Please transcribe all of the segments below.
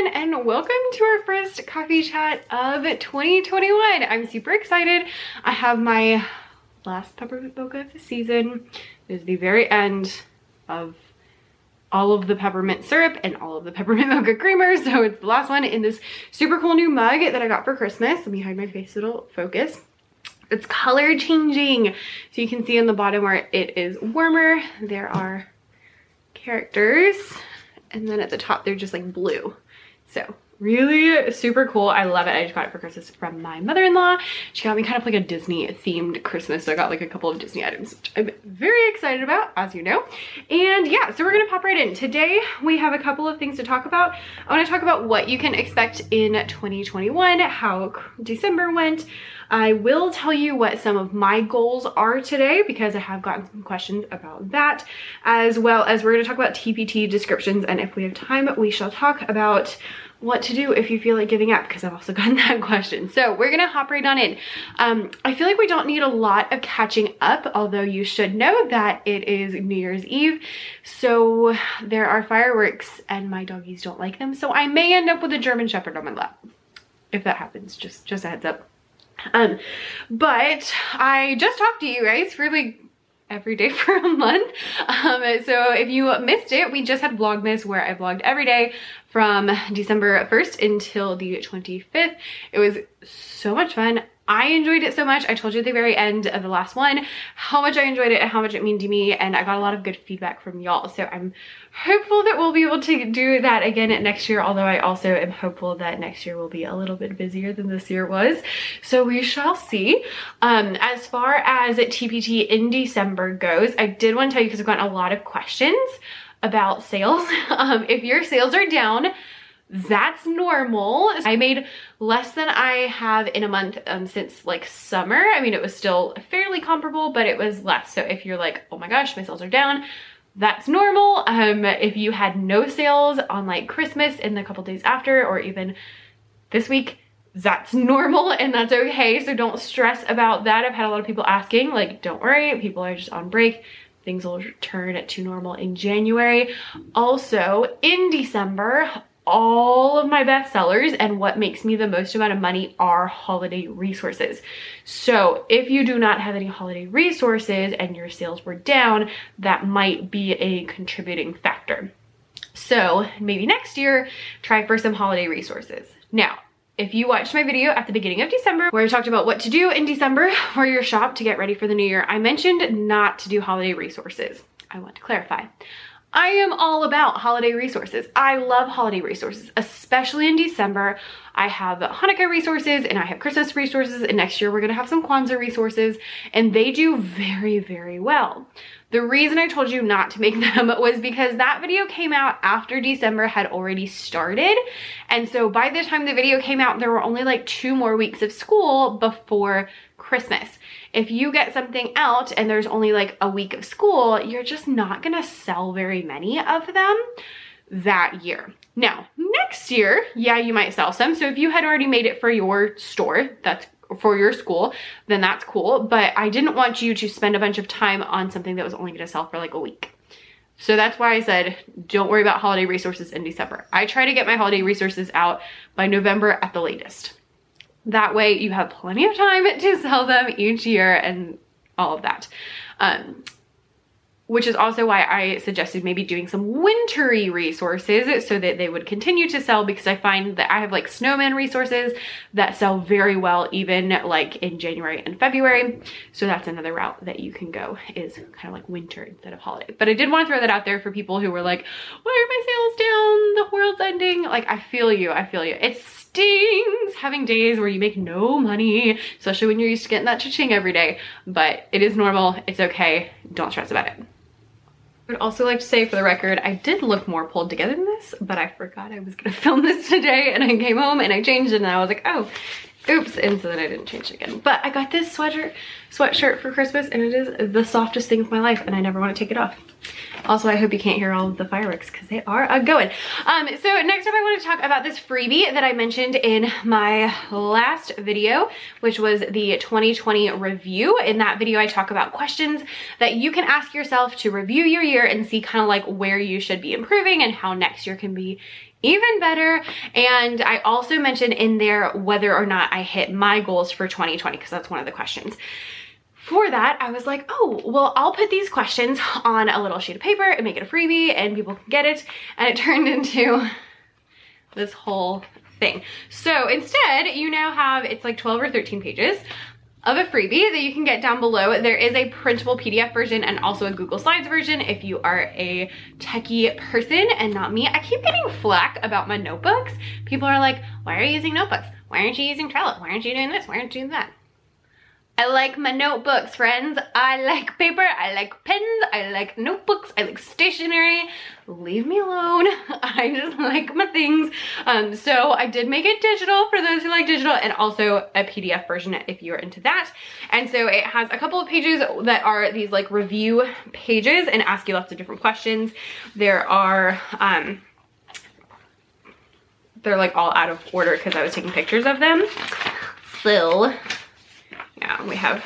everyone and welcome to our first coffee chat of 2021. I'm super excited. I have my last peppermint mocha of the season. Is the very end of all of the peppermint syrup and all of the peppermint mocha creamer. So it's the last one in this super cool new mug that I got for Christmas. Let me hide my face it'll focus. It's color changing. So you can see on the bottom where it is warmer, there are characters. And then at the top, they're just like blue. So really super cool. I love it. I just got it for Christmas from my mother-in-law. She got me kind of like a Disney themed Christmas. So I got like a couple of Disney items, which I'm very excited about, as you know. And yeah, so we're gonna pop right in. Today, we have a couple of things to talk about. I wanna talk about what you can expect in 2021, how December went. I will tell you what some of my goals are today because I have gotten some questions about that, as well as we're gonna talk about TPT descriptions. And if we have time, we shall talk about what to do if you feel like giving up because I've also gotten that question. So we're gonna hop right on in. Um, I feel like we don't need a lot of catching up, although you should know that it is New Year's Eve. So there are fireworks and my doggies don't like them. So I may end up with a German Shepherd on my lap. If that happens, just, just a heads up. Um, but I just talked to you guys really every day for a month. Um, so if you missed it, we just had Vlogmas where I vlogged every day from December 1st until the 25th. It was so much fun. I enjoyed it so much. I told you at the very end of the last one how much I enjoyed it and how much it meant to me and I got a lot of good feedback from y'all. So I'm hopeful that we'll be able to do that again next year although I also am hopeful that next year will be a little bit busier than this year was. So we shall see. Um, as far as TPT in December goes, I did want to tell you because I've gotten a lot of questions about sales. Um, if your sales are down, that's normal. I made less than I have in a month um, since like summer. I mean, it was still fairly comparable, but it was less. So if you're like, oh my gosh, my sales are down, that's normal. Um, if you had no sales on like Christmas in the couple days after, or even this week, that's normal and that's okay. So don't stress about that. I've had a lot of people asking, like, don't worry, people are just on break things will return to normal in January. Also, in December, all of my best sellers and what makes me the most amount of money are holiday resources. So if you do not have any holiday resources and your sales were down, that might be a contributing factor. So maybe next year, try for some holiday resources. Now, if you watched my video at the beginning of December where I talked about what to do in December for your shop to get ready for the new year, I mentioned not to do holiday resources. I want to clarify. I am all about holiday resources. I love holiday resources, especially in December. I have Hanukkah resources and I have Christmas resources and next year we're gonna have some Kwanzaa resources and they do very, very well. The reason I told you not to make them was because that video came out after December had already started. And so by the time the video came out, there were only like two more weeks of school before Christmas. If you get something out and there's only like a week of school, you're just not gonna sell very many of them that year. Now, next year, yeah, you might sell some. So if you had already made it for your store, that's for your school, then that's cool. But I didn't want you to spend a bunch of time on something that was only gonna sell for like a week. So that's why I said, don't worry about holiday resources in December. I try to get my holiday resources out by November at the latest. That way you have plenty of time to sell them each year and all of that. Um, which is also why I suggested maybe doing some wintry resources so that they would continue to sell because I find that I have like snowman resources that sell very well even like in January and February. So that's another route that you can go is kind of like winter instead of holiday. But I did want to throw that out there for people who were like, why are my sales down? The world's ending. Like I feel you, I feel you. It stings having days where you make no money, especially when you're used to getting that cha-ching every day. But it is normal, it's okay, don't stress about it would also like to say for the record, I did look more pulled together than this, but I forgot I was gonna film this today and I came home and I changed it and I was like, oh, oops, and so then I didn't change it again. But I got this sweater, sweatshirt for Christmas and it is the softest thing of my life and I never wanna take it off. Also, I hope you can't hear all of the fireworks because they are a going. Um, so next up I want to talk about this freebie that I mentioned in my last video, which was the 2020 review. In that video, I talk about questions that you can ask yourself to review your year and see kind of like where you should be improving and how next year can be even better. And I also mentioned in there whether or not I hit my goals for 2020, because that's one of the questions. For that, I was like, oh, well, I'll put these questions on a little sheet of paper and make it a freebie and people can get it. And it turned into this whole thing. So instead, you now have, it's like 12 or 13 pages of a freebie that you can get down below. There is a printable PDF version and also a Google Slides version if you are a techie person and not me. I keep getting flack about my notebooks. People are like, why are you using notebooks? Why aren't you using Trello? Why aren't you doing this? Why aren't you doing that? I like my notebooks, friends. I like paper, I like pens, I like notebooks, I like stationery. Leave me alone. I just like my things. Um, so I did make it digital for those who like digital and also a PDF version if you're into that. And so it has a couple of pages that are these like review pages and ask you lots of different questions. There are, um, they're like all out of order because I was taking pictures of them. So yeah, we have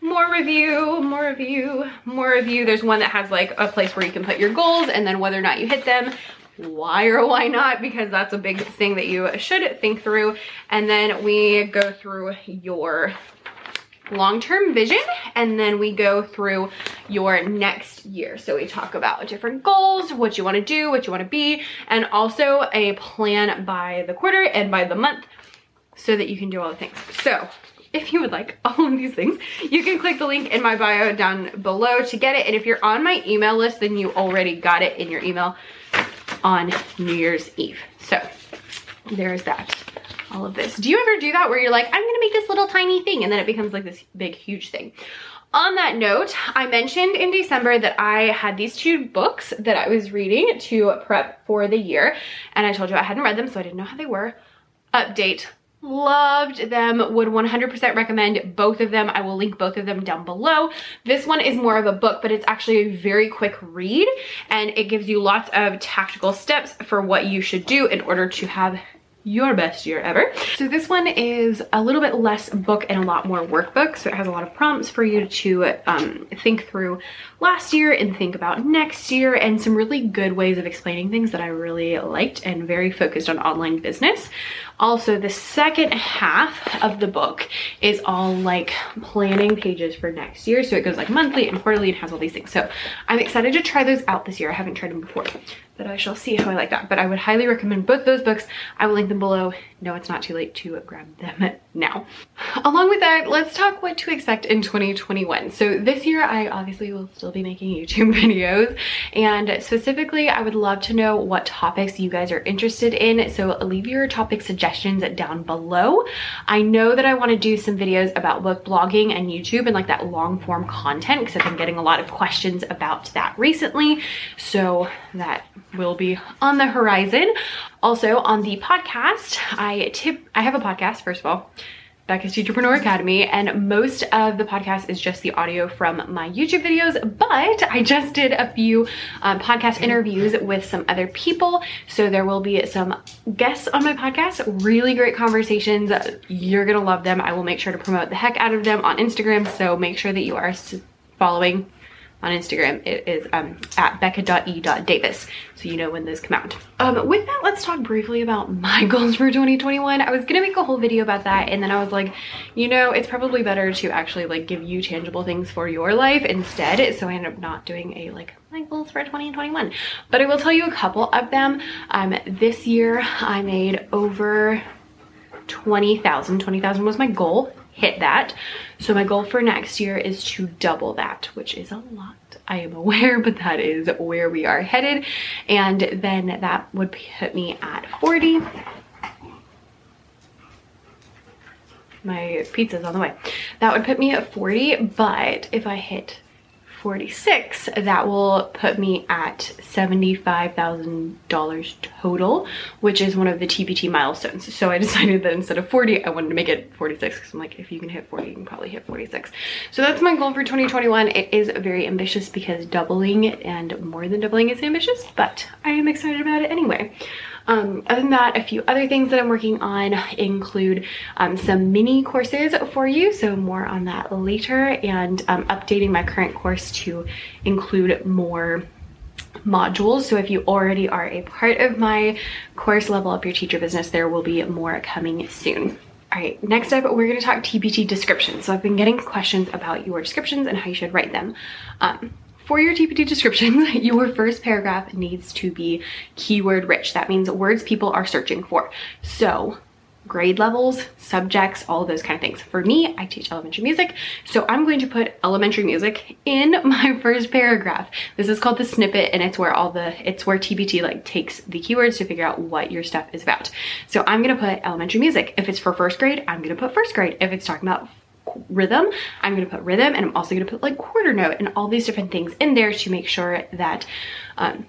more review, more review, more review. There's one that has like a place where you can put your goals and then whether or not you hit them, why or why not, because that's a big thing that you should think through. And then we go through your long-term vision and then we go through your next year. So we talk about different goals, what you wanna do, what you wanna be, and also a plan by the quarter and by the month so that you can do all the things. So if you would like all of these things, you can click the link in my bio down below to get it. And if you're on my email list, then you already got it in your email on New Year's Eve. So there's that, all of this. Do you ever do that where you're like, I'm gonna make this little tiny thing and then it becomes like this big, huge thing? On that note, I mentioned in December that I had these two books that I was reading to prep for the year. And I told you I hadn't read them, so I didn't know how they were. Update, loved them would 100% recommend both of them. I will link both of them down below. This one is more of a book but it's actually a very quick read and it gives you lots of tactical steps for what you should do in order to have your best year ever. So this one is a little bit less book and a lot more workbook. So it has a lot of prompts for you to um, think through last year and think about next year and some really good ways of explaining things that I really liked and very focused on online business. Also, the second half of the book is all like planning pages for next year. So it goes like monthly and quarterly and has all these things. So I'm excited to try those out this year. I haven't tried them before but I shall see how I like that. But I would highly recommend both those books. I will link them below. No, it's not too late to grab them now. Along with that, let's talk what to expect in 2021. So this year, I obviously will still be making YouTube videos. And specifically, I would love to know what topics you guys are interested in. So leave your topic suggestions down below. I know that I want to do some videos about book blogging and YouTube and like that long form content because I've been getting a lot of questions about that recently. So that will be on the horizon. Also on the podcast, tip, I have a podcast, first of all, Becca's Teacherpreneur Academy, and most of the podcast is just the audio from my YouTube videos, but I just did a few um, podcast interviews with some other people, so there will be some guests on my podcast, really great conversations. You're gonna love them. I will make sure to promote the heck out of them on Instagram, so make sure that you are following on Instagram. It is um, at becca.e.davis, so you know when those come out. Um, with that, let's talk briefly about my goals for 2021. I was gonna make a whole video about that, and then I was like, you know, it's probably better to actually like give you tangible things for your life instead, so I ended up not doing a like my goals for 2021. But I will tell you a couple of them. Um, this year, I made over 20,000. 20,000 was my goal hit that. So my goal for next year is to double that, which is a lot. I am aware, but that is where we are headed. And then that would put me at 40. My pizza's on the way. That would put me at 40, but if I hit 46 that will put me at $75,000 total which is one of the TPT milestones. So I decided that instead of 40 I wanted to make it 46 because I'm like if you can hit 40 you can probably hit 46 so that's my goal for 2021 it is very ambitious because doubling and more than doubling is ambitious but I am excited about it anyway um, other than that, a few other things that I'm working on include um, some mini courses for you, so more on that later, and um, updating my current course to include more modules. So if you already are a part of my course Level Up Your Teacher Business, there will be more coming soon. All right, next up, we're gonna talk TPT descriptions. So I've been getting questions about your descriptions and how you should write them. Um, for your TPT descriptions, your first paragraph needs to be keyword rich. That means words people are searching for. So grade levels, subjects, all those kind of things. For me, I teach elementary music, so I'm going to put elementary music in my first paragraph. This is called the snippet and it's where all the, it's where TPT like takes the keywords to figure out what your stuff is about. So I'm gonna put elementary music. If it's for first grade, I'm gonna put first grade. If it's talking about rhythm, I'm gonna put rhythm and I'm also gonna put like quarter note and all these different things in there to make sure that um,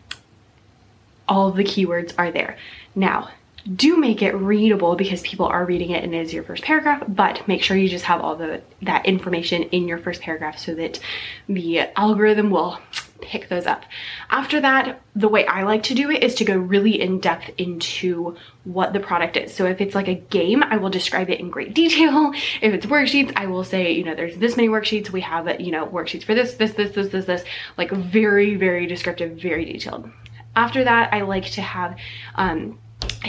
all the keywords are there. Now, do make it readable because people are reading it and it is your first paragraph, but make sure you just have all the that information in your first paragraph so that the algorithm will pick those up. After that, the way I like to do it is to go really in depth into what the product is. So if it's like a game, I will describe it in great detail. If it's worksheets, I will say, you know, there's this many worksheets. We have, you know, worksheets for this, this, this, this, this, this, like very, very descriptive, very detailed. After that, I like to have, um,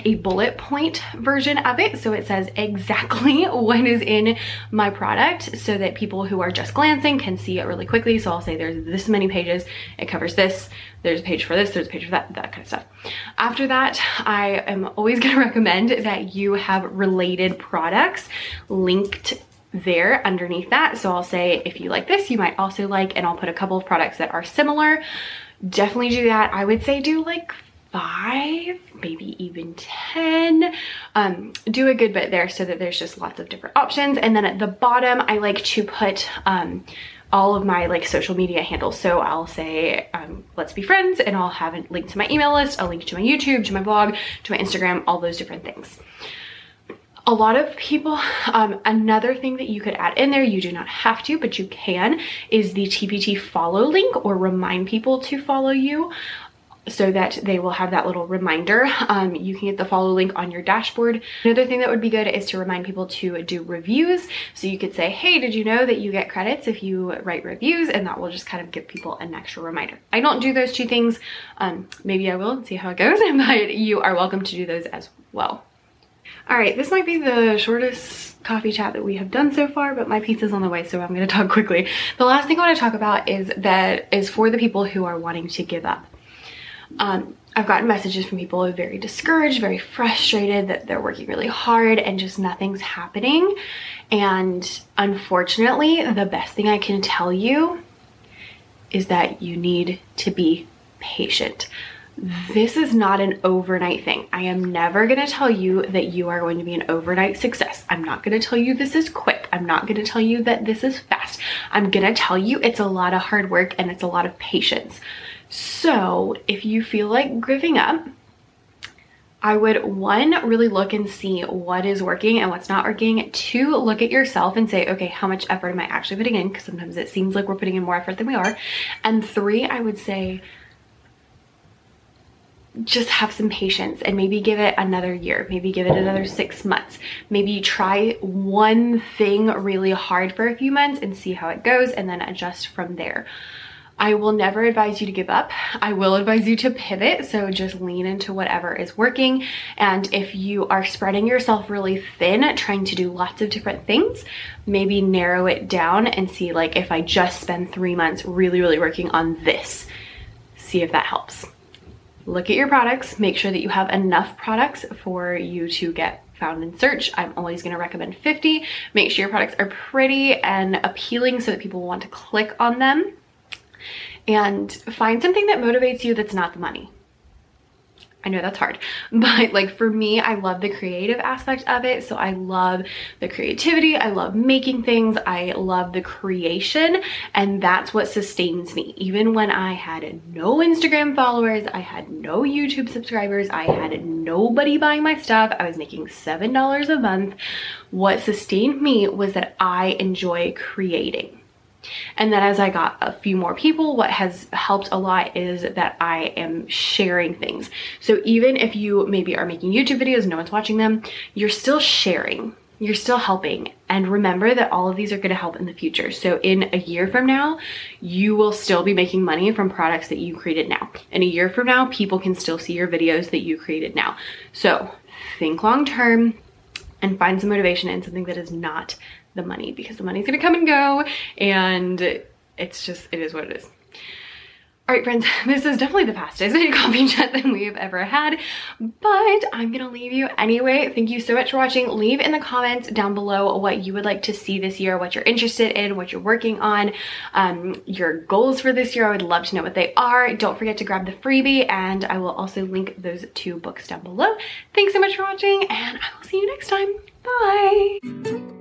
a bullet point version of it. So it says exactly what is in my product so that people who are just glancing can see it really quickly. So I'll say there's this many pages, it covers this, there's a page for this, there's a page for that, that kind of stuff. After that, I am always gonna recommend that you have related products linked there underneath that. So I'll say, if you like this, you might also like, and I'll put a couple of products that are similar. Definitely do that. I would say do like five, maybe even 10. Um, do a good bit there so that there's just lots of different options. And then at the bottom, I like to put um, all of my like social media handles. So I'll say, um, let's be friends and I'll have a link to my email list, a link to my YouTube, to my blog, to my Instagram, all those different things. A lot of people, um, another thing that you could add in there, you do not have to, but you can, is the TPT follow link or remind people to follow you so that they will have that little reminder. Um, you can get the follow link on your dashboard. Another thing that would be good is to remind people to do reviews. So you could say, hey, did you know that you get credits if you write reviews? And that will just kind of give people an extra reminder. I don't do those two things. Um, maybe I will see how it goes, but you are welcome to do those as well. All right, this might be the shortest coffee chat that we have done so far, but my pizza's on the way, so I'm gonna talk quickly. The last thing I wanna talk about is that is for the people who are wanting to give up. Um, I've gotten messages from people who are very discouraged, very frustrated that they're working really hard and just nothing's happening. And unfortunately, the best thing I can tell you is that you need to be patient. This is not an overnight thing. I am never gonna tell you that you are going to be an overnight success. I'm not gonna tell you this is quick. I'm not gonna tell you that this is fast. I'm gonna tell you it's a lot of hard work and it's a lot of patience. So if you feel like giving up, I would one, really look and see what is working and what's not working. Two, look at yourself and say, okay, how much effort am I actually putting in? Because sometimes it seems like we're putting in more effort than we are. And three, I would say, just have some patience and maybe give it another year, maybe give it another six months. Maybe try one thing really hard for a few months and see how it goes and then adjust from there. I will never advise you to give up. I will advise you to pivot. So just lean into whatever is working. And if you are spreading yourself really thin, trying to do lots of different things, maybe narrow it down and see like if I just spend three months really, really working on this, see if that helps. Look at your products, make sure that you have enough products for you to get found in search. I'm always gonna recommend 50. Make sure your products are pretty and appealing so that people want to click on them and find something that motivates you that's not the money. I know that's hard, but like for me, I love the creative aspect of it. So I love the creativity. I love making things. I love the creation and that's what sustains me. Even when I had no Instagram followers, I had no YouTube subscribers, I had nobody buying my stuff. I was making $7 a month. What sustained me was that I enjoy creating. And then as I got a few more people, what has helped a lot is that I am sharing things. So even if you maybe are making YouTube videos, no one's watching them, you're still sharing. you're still helping. And remember that all of these are gonna help in the future. So in a year from now, you will still be making money from products that you created now. In a year from now, people can still see your videos that you created now. So think long term and find some motivation in something that is not the money because the money's gonna come and go and it's just, it is what it is. All right, friends, this is definitely the fastest coffee chat that we have ever had, but I'm gonna leave you anyway. Thank you so much for watching. Leave in the comments down below what you would like to see this year, what you're interested in, what you're working on, um, your goals for this year. I would love to know what they are. Don't forget to grab the freebie, and I will also link those two books down below. Thanks so much for watching, and I will see you next time. Bye.